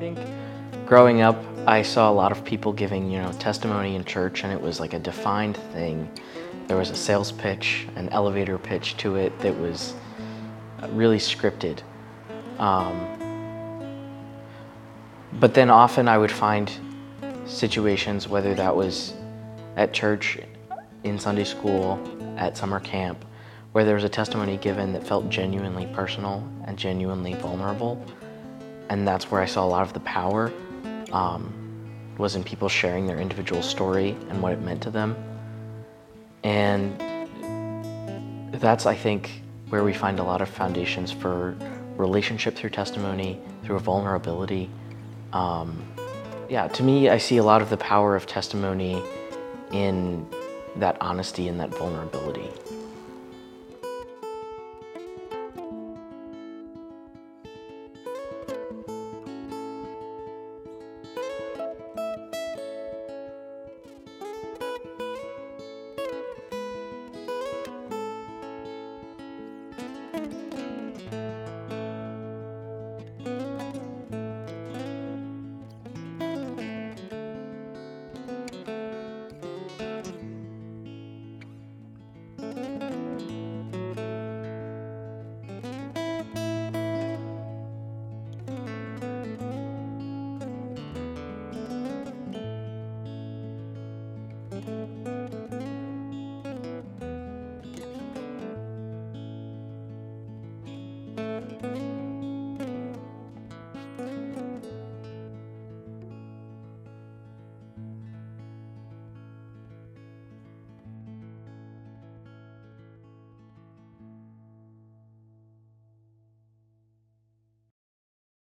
think growing up, I saw a lot of people giving, you know, testimony in church, and it was like a defined thing. There was a sales pitch, an elevator pitch to it that was really scripted. Um, but then often I would find situations, whether that was at church, in Sunday school, at summer camp, where there was a testimony given that felt genuinely personal and genuinely vulnerable. And that's where I saw a lot of the power um, was in people sharing their individual story and what it meant to them. And that's, I think, where we find a lot of foundations for relationship through testimony, through vulnerability. Um, yeah, to me, I see a lot of the power of testimony in that honesty and that vulnerability.